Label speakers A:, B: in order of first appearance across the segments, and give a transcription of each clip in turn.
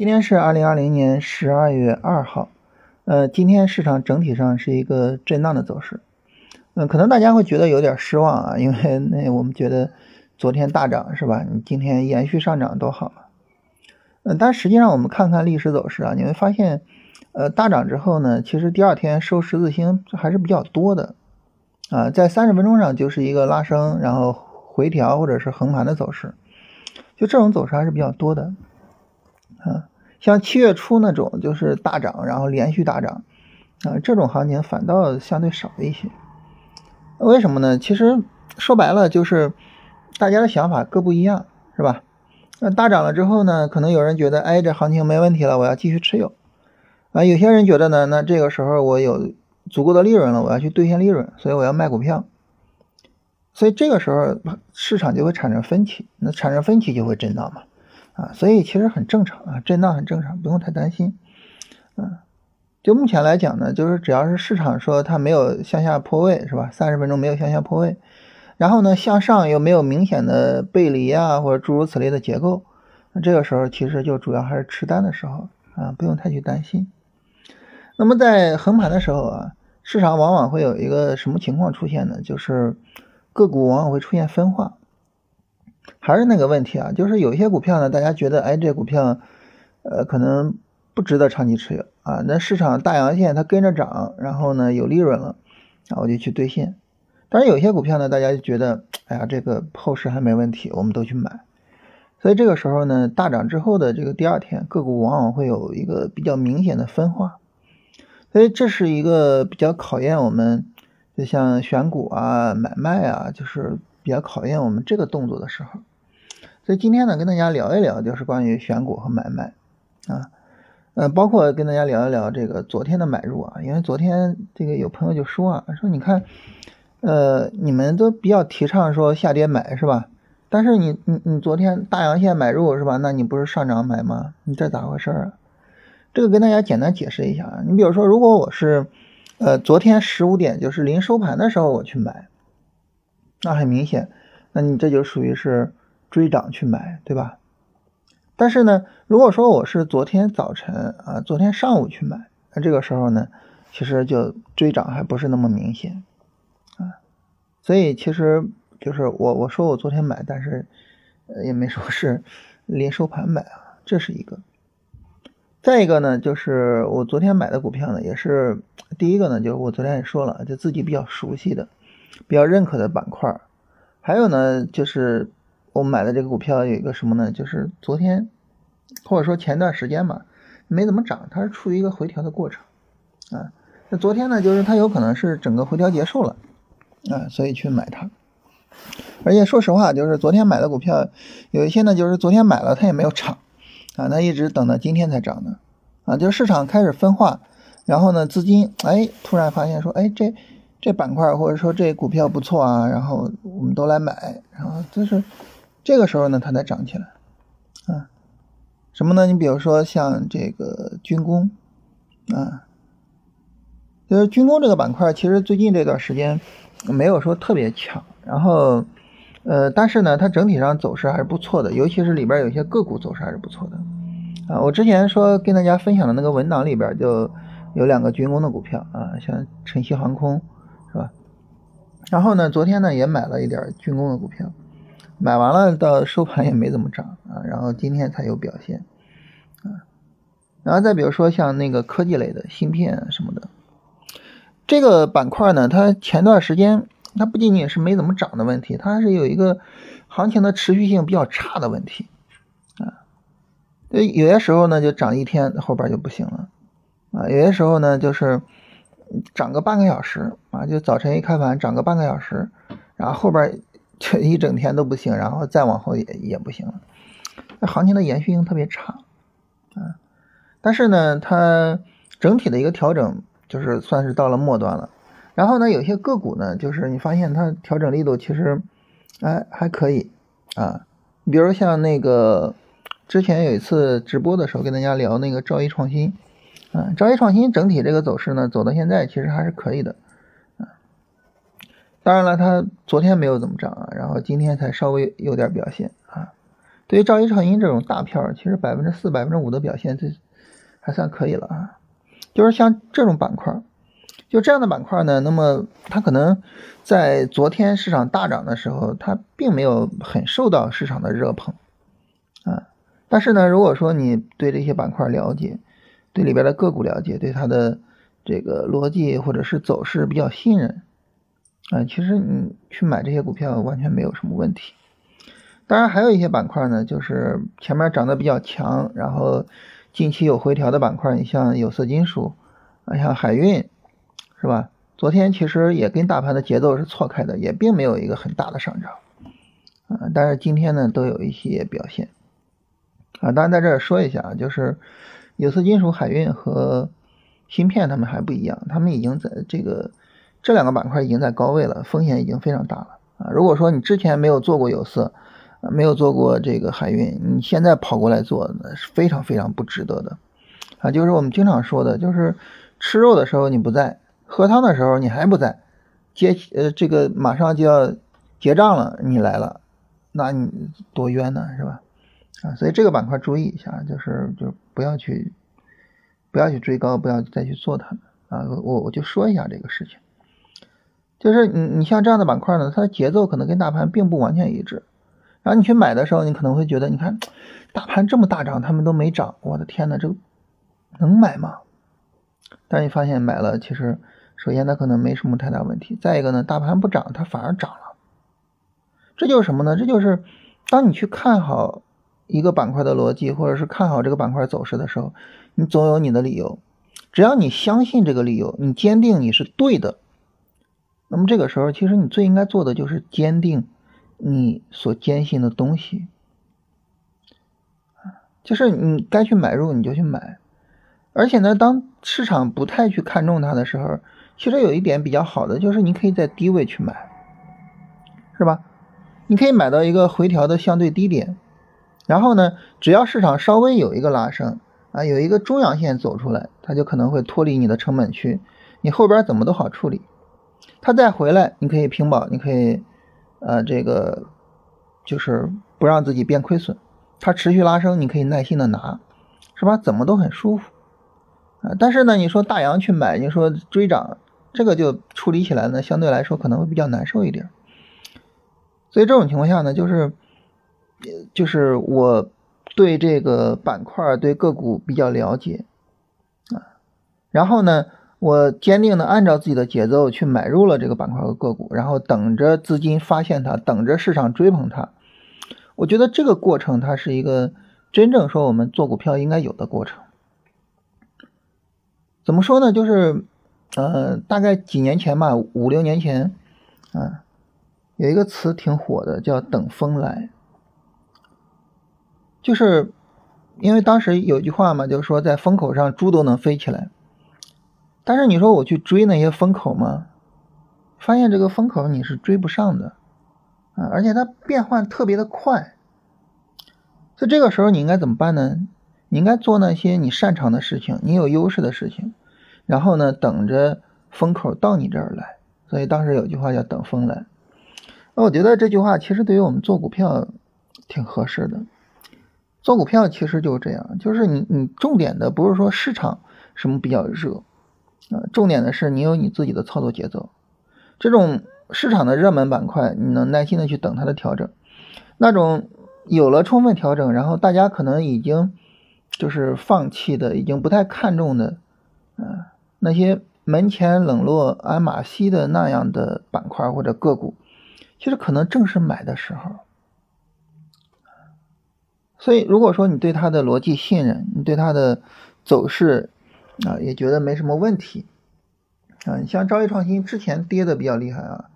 A: 今天是二零二零年十二月二号，呃，今天市场整体上是一个震荡的走势，嗯，可能大家会觉得有点失望啊，因为那我们觉得昨天大涨是吧？你今天延续上涨多好啊，嗯，但实际上我们看看历史走势啊，你会发现，呃，大涨之后呢，其实第二天收十字星还是比较多的，啊，在三十分钟上就是一个拉升，然后回调或者是横盘的走势，就这种走势还是比较多的。啊，像七月初那种就是大涨，然后连续大涨，啊，这种行情反倒相对少一些。为什么呢？其实说白了就是大家的想法各不一样，是吧？那大涨了之后呢，可能有人觉得，哎，这行情没问题了，我要继续持有。啊，有些人觉得呢，那这个时候我有足够的利润了，我要去兑现利润，所以我要卖股票。所以这个时候市场就会产生分歧，那产生分歧就会震荡嘛。啊，所以其实很正常啊，震荡很正常，不用太担心。嗯，就目前来讲呢，就是只要是市场说它没有向下破位，是吧？三十分钟没有向下破位，然后呢向上又没有明显的背离啊，或者诸如此类的结构，那这个时候其实就主要还是持单的时候啊，不用太去担心。那么在横盘的时候啊，市场往往会有一个什么情况出现呢？就是个股往往会出现分化。还是那个问题啊，就是有些股票呢，大家觉得，哎，这股票，呃，可能不值得长期持有啊。那市场大阳线它跟着涨，然后呢有利润了，啊，我就去兑现。但是有些股票呢，大家就觉得，哎呀，这个后市还没问题，我们都去买。所以这个时候呢，大涨之后的这个第二天，个股往往会有一个比较明显的分化。所以这是一个比较考验我们，就像选股啊、买卖啊，就是比较考验我们这个动作的时候。所以今天呢，跟大家聊一聊，就是关于选股和买卖啊，呃，包括跟大家聊一聊这个昨天的买入啊，因为昨天这个有朋友就说啊，说你看，呃，你们都比较提倡说下跌买是吧？但是你你你昨天大阳线买入是吧？那你不是上涨买吗？你这咋回事啊？这个跟大家简单解释一下啊，你比如说，如果我是呃昨天十五点就是临收盘的时候我去买，那很明显，那你这就属于是。追涨去买，对吧？但是呢，如果说我是昨天早晨啊，昨天上午去买，那这个时候呢，其实就追涨还不是那么明显啊。所以其实就是我我说我昨天买，但是也没说是临收盘买啊，这是一个。再一个呢，就是我昨天买的股票呢，也是第一个呢，就是我昨天也说了，就自己比较熟悉的、比较认可的板块还有呢，就是。我买的这个股票有一个什么呢？就是昨天或者说前段时间吧，没怎么涨，它是处于一个回调的过程啊。那昨天呢，就是它有可能是整个回调结束了啊，所以去买它。而且说实话，就是昨天买的股票有一些呢，就是昨天买了它也没有涨啊，那一直等到今天才涨的啊。就市场开始分化，然后呢，资金哎突然发现说，哎这这板块或者说这股票不错啊，然后我们都来买，然后就是。这个时候呢，它才涨起来，啊，什么呢？你比如说像这个军工，啊，就是军工这个板块，其实最近这段时间没有说特别强，然后，呃，但是呢，它整体上走势还是不错的，尤其是里边有些个股走势还是不错的，啊，我之前说跟大家分享的那个文档里边就有两个军工的股票啊，像晨曦航空，然后呢，昨天呢也买了一点军工的股票。买完了到收盘也没怎么涨啊，然后今天才有表现啊，然后再比如说像那个科技类的芯片什么的，这个板块呢，它前段时间它不仅仅是没怎么涨的问题，它还是有一个行情的持续性比较差的问题啊，有有些时候呢就涨一天后边就不行了啊，有些时候呢就是涨个半个小时啊，就早晨一开盘涨个半个小时，然后后边。就 一整天都不行，然后再往后也也不行了，那行情的延续性特别差，啊，但是呢，它整体的一个调整就是算是到了末端了，然后呢，有些个股呢，就是你发现它调整力度其实，哎还可以啊，比如像那个之前有一次直播的时候跟大家聊那个兆易创新，啊，兆易创新整体这个走势呢，走到现在其实还是可以的。啊当然了，它昨天没有怎么涨啊，然后今天才稍微有点表现啊。对于兆易创新这种大票，其实百分之四、百分之五的表现，这还算可以了啊。就是像这种板块，就这样的板块呢，那么它可能在昨天市场大涨的时候，它并没有很受到市场的热捧啊。但是呢，如果说你对这些板块了解，对里边的个股了解，对它的这个逻辑或者是走势比较信任，啊，其实你去买这些股票完全没有什么问题。当然，还有一些板块呢，就是前面涨得比较强，然后近期有回调的板块，你像有色金属，啊，像海运，是吧？昨天其实也跟大盘的节奏是错开的，也并没有一个很大的上涨，啊，但是今天呢都有一些表现，啊，当然在这儿说一下啊，就是。有色金属、海运和芯片，他们还不一样，他们已经在这个这两个板块已经在高位了，风险已经非常大了啊！如果说你之前没有做过有色，没有做过这个海运，你现在跑过来做，那是非常非常不值得的啊！就是我们经常说的，就是吃肉的时候你不在，喝汤的时候你还不在，结呃这个马上就要结账了，你来了，那你多冤呢，是吧？啊，所以这个板块注意一下，就是就不要去，不要去追高，不要再去做它啊。我我就说一下这个事情，就是你你像这样的板块呢，它的节奏可能跟大盘并不完全一致。然后你去买的时候，你可能会觉得，你看大盘这么大涨，他们都没涨，我的天呐，这个能买吗？但你发现买了，其实首先它可能没什么太大问题，再一个呢，大盘不涨，它反而涨了。这就是什么呢？这就是当你去看好。一个板块的逻辑，或者是看好这个板块走势的时候，你总有你的理由。只要你相信这个理由，你坚定你是对的，那么这个时候，其实你最应该做的就是坚定你所坚信的东西。就是你该去买入你就去买。而且呢，当市场不太去看重它的时候，其实有一点比较好的就是你可以在低位去买，是吧？你可以买到一个回调的相对低点。然后呢，只要市场稍微有一个拉升啊，有一个中阳线走出来，它就可能会脱离你的成本区，你后边怎么都好处理。它再回来，你可以平保，你可以呃这个就是不让自己变亏损。它持续拉升，你可以耐心的拿，是吧？怎么都很舒服啊。但是呢，你说大阳去买，你说追涨，这个就处理起来呢，相对来说可能会比较难受一点。所以这种情况下呢，就是。就是我对这个板块、对个股比较了解啊，然后呢，我坚定的按照自己的节奏去买入了这个板块和个股，然后等着资金发现它，等着市场追捧它。我觉得这个过程它是一个真正说我们做股票应该有的过程。怎么说呢？就是呃，大概几年前吧，五六年前啊，有一个词挺火的，叫“等风来”。就是因为当时有句话嘛，就是说在风口上猪都能飞起来。但是你说我去追那些风口吗？发现这个风口你是追不上的啊，而且它变换特别的快。所以这个时候你应该怎么办呢？你应该做那些你擅长的事情，你有优势的事情，然后呢等着风口到你这儿来。所以当时有句话叫“等风来”。那我觉得这句话其实对于我们做股票挺合适的。做股票其实就是这样，就是你你重点的不是说市场什么比较热，啊，重点的是你有你自己的操作节奏。这种市场的热门板块，你能耐心的去等它的调整；那种有了充分调整，然后大家可能已经就是放弃的，已经不太看重的，啊，那些门前冷落鞍马稀的那样的板块或者个股，其实可能正是买的时候。所以，如果说你对它的逻辑信任，你对它的走势啊也觉得没什么问题啊，你像兆易创新之前跌的比较厉害啊，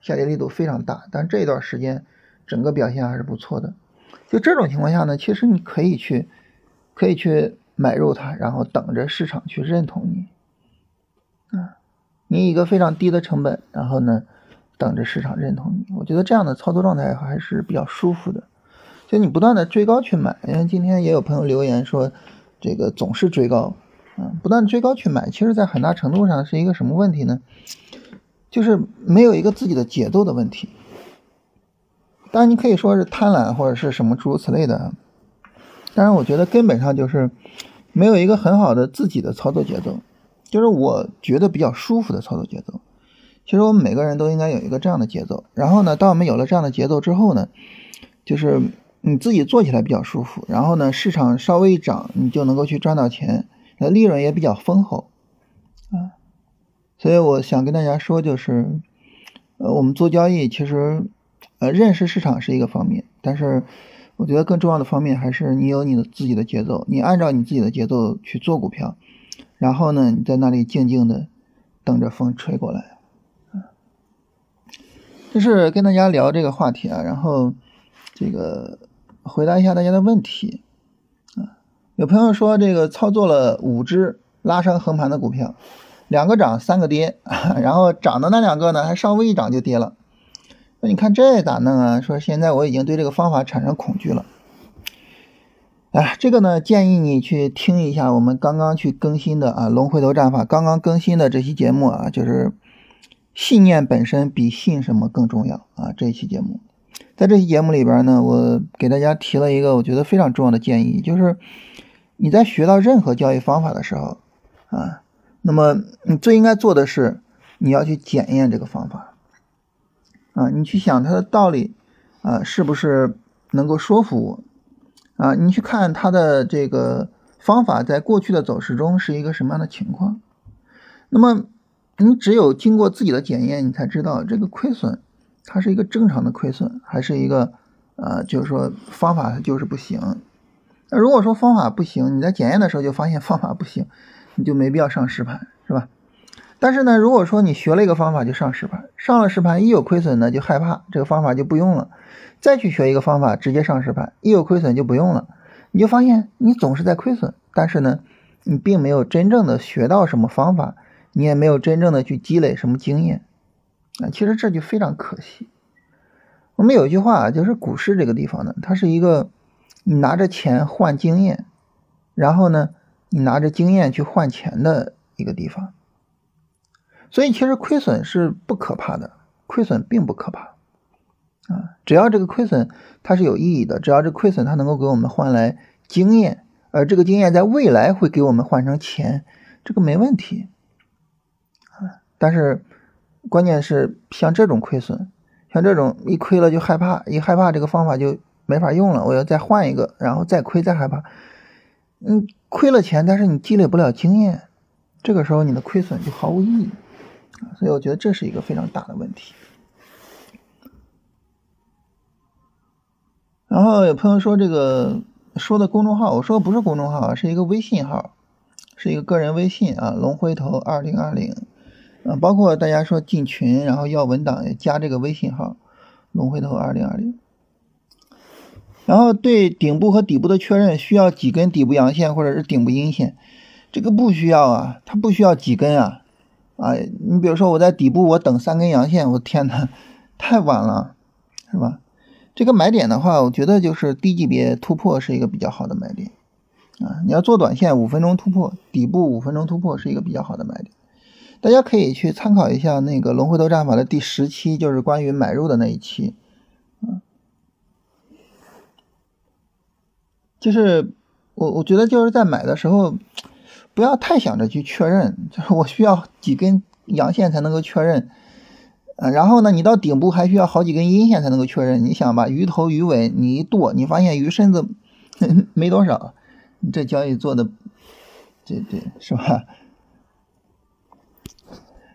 A: 下跌力度非常大，但这一段时间整个表现还是不错的。就这种情况下呢，其实你可以去可以去买入它，然后等着市场去认同你啊，你一个非常低的成本，然后呢等着市场认同你，我觉得这样的操作状态还是比较舒服的。就你不断的追高去买，因为今天也有朋友留言说，这个总是追高，嗯，不断追高去买，其实在很大程度上是一个什么问题呢？就是没有一个自己的节奏的问题。当然你可以说是贪婪或者是什么诸如此类的，但是我觉得根本上就是没有一个很好的自己的操作节奏，就是我觉得比较舒服的操作节奏。其实我们每个人都应该有一个这样的节奏。然后呢，当我们有了这样的节奏之后呢，就是你自己做起来比较舒服。然后呢，市场稍微一涨，你就能够去赚到钱，那利润也比较丰厚啊。所以我想跟大家说，就是呃，我们做交易其实呃认识市场是一个方面，但是我觉得更重要的方面还是你有你的自己的节奏，你按照你自己的节奏去做股票，然后呢，你在那里静静的等着风吹过来。这是跟大家聊这个话题啊，然后这个回答一下大家的问题啊。有朋友说这个操作了五只拉升横盘的股票，两个涨三个跌，然后涨的那两个呢还稍微一涨就跌了。那你看这咋弄啊？说现在我已经对这个方法产生恐惧了。哎，这个呢建议你去听一下我们刚刚去更新的啊龙回头战法刚刚更新的这期节目啊，就是。信念本身比信什么更重要啊！这一期节目，在这期节目里边呢，我给大家提了一个我觉得非常重要的建议，就是你在学到任何交易方法的时候啊，那么你最应该做的是你要去检验这个方法啊，你去想它的道理啊，是不是能够说服我啊？你去看它的这个方法在过去的走势中是一个什么样的情况，那么。你只有经过自己的检验，你才知道这个亏损，它是一个正常的亏损，还是一个，呃，就是说方法它就是不行。那如果说方法不行，你在检验的时候就发现方法不行，你就没必要上实盘，是吧？但是呢，如果说你学了一个方法就上实盘，上了实盘一有亏损呢就害怕，这个方法就不用了，再去学一个方法直接上实盘，一有亏损就不用了，你就发现你总是在亏损，但是呢，你并没有真正的学到什么方法。你也没有真正的去积累什么经验啊，其实这就非常可惜。我们有一句话啊，就是股市这个地方呢，它是一个你拿着钱换经验，然后呢，你拿着经验去换钱的一个地方。所以其实亏损是不可怕的，亏损并不可怕啊，只要这个亏损它是有意义的，只要这亏损它能够给我们换来经验，而这个经验在未来会给我们换成钱，这个没问题啊。但是，关键是像这种亏损，像这种一亏了就害怕，一害怕这个方法就没法用了，我要再换一个，然后再亏再害怕，嗯，亏了钱，但是你积累不了经验，这个时候你的亏损就毫无意义，所以我觉得这是一个非常大的问题。然后有朋友说这个说的公众号，我说的不是公众号，是一个微信号，是一个个人微信啊，龙回头二零二零。啊，包括大家说进群，然后要文档也，加这个微信号“龙回头二零二零”。然后对顶部和底部的确认，需要几根底部阳线或者是顶部阴线？这个不需要啊，它不需要几根啊。啊，你比如说我在底部我等三根阳线，我天呐，太晚了，是吧？这个买点的话，我觉得就是低级别突破是一个比较好的买点啊。你要做短线，五分钟突破底部，五分钟突破是一个比较好的买点。大家可以去参考一下那个龙回头战法的第十期，就是关于买入的那一期，嗯，就是我我觉得就是在买的时候，不要太想着去确认，就是我需要几根阳线才能够确认，呃，然后呢，你到顶部还需要好几根阴线才能够确认。你想吧，鱼头鱼尾你一剁，你发现鱼身子 没多少，你这交易做的，这这是吧？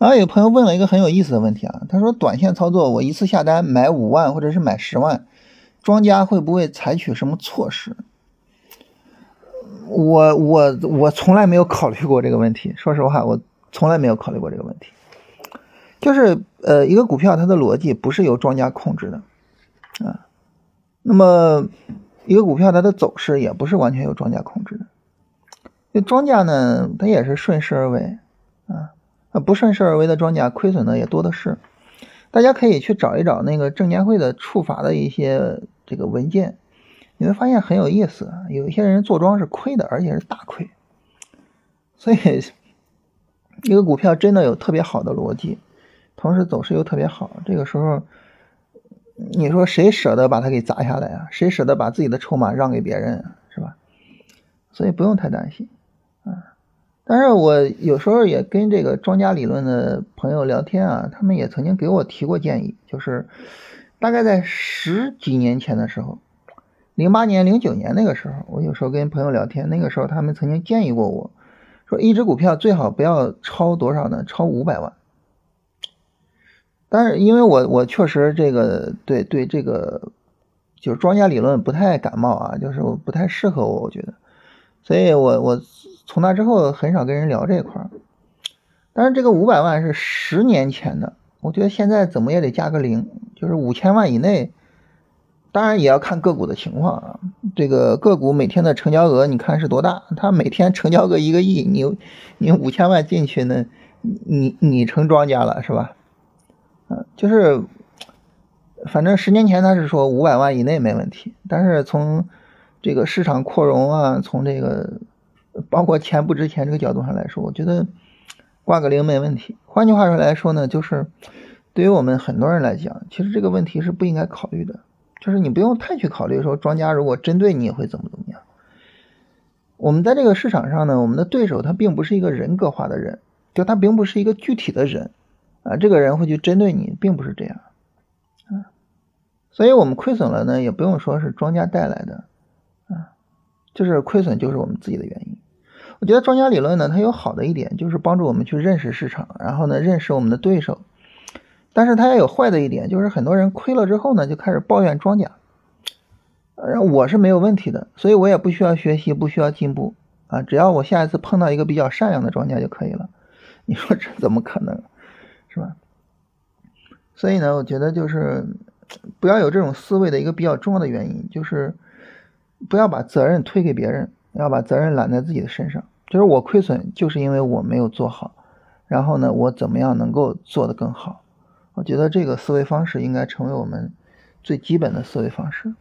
A: 然后有朋友问了一个很有意思的问题啊，他说：“短线操作，我一次下单买五万或者是买十万，庄家会不会采取什么措施？”我我我从来没有考虑过这个问题，说实话，我从来没有考虑过这个问题。就是呃，一个股票它的逻辑不是由庄家控制的啊，那么一个股票它的走势也不是完全由庄家控制的，那庄家呢，他也是顺势而为啊。啊，不顺势而为的庄家亏损的也多的是，大家可以去找一找那个证监会的处罚的一些这个文件，你会发现很有意思。有一些人做庄是亏的，而且是大亏。所以，一个股票真的有特别好的逻辑，同时走势又特别好，这个时候你说谁舍得把它给砸下来啊？谁舍得把自己的筹码让给别人？是吧？所以不用太担心。但是我有时候也跟这个庄家理论的朋友聊天啊，他们也曾经给我提过建议，就是大概在十几年前的时候，零八年、零九年那个时候，我有时候跟朋友聊天，那个时候他们曾经建议过我说，一只股票最好不要超多少呢？超五百万。但是因为我我确实这个对对这个就是庄家理论不太感冒啊，就是我不太适合我，我觉得，所以我我从那之后很少跟人聊这块儿。但是这个五百万是十年前的，我觉得现在怎么也得加个零，就是五千万以内。当然也要看个股的情况啊，这个个股每天的成交额你看是多大？它每天成交个一个亿，你你五千万进去呢，你你成庄家了是吧？嗯，就是，反正十年前他是说五百万以内没问题，但是从这个市场扩容啊，从这个包括钱不值钱这个角度上来说，我觉得挂个零没问题。换句话说来说呢，就是对于我们很多人来讲，其实这个问题是不应该考虑的，就是你不用太去考虑说庄家如果针对你会怎么怎么样。我们在这个市场上呢，我们的对手他并不是一个人格化的人，就他并不是一个具体的人。啊，这个人会去针对你，并不是这样，啊，所以我们亏损了呢，也不用说是庄家带来的，就是亏损就是我们自己的原因。我觉得庄家理论呢，它有好的一点，就是帮助我们去认识市场，然后呢，认识我们的对手。但是它也有坏的一点，就是很多人亏了之后呢，就开始抱怨庄家。呃，我是没有问题的，所以我也不需要学习，不需要进步，啊，只要我下一次碰到一个比较善良的庄家就可以了。你说这怎么可能？是吧？所以呢，我觉得就是不要有这种思维的一个比较重要的原因，就是不要把责任推给别人，要把责任揽在自己的身上。就是我亏损，就是因为我没有做好，然后呢，我怎么样能够做得更好？我觉得这个思维方式应该成为我们最基本的思维方式。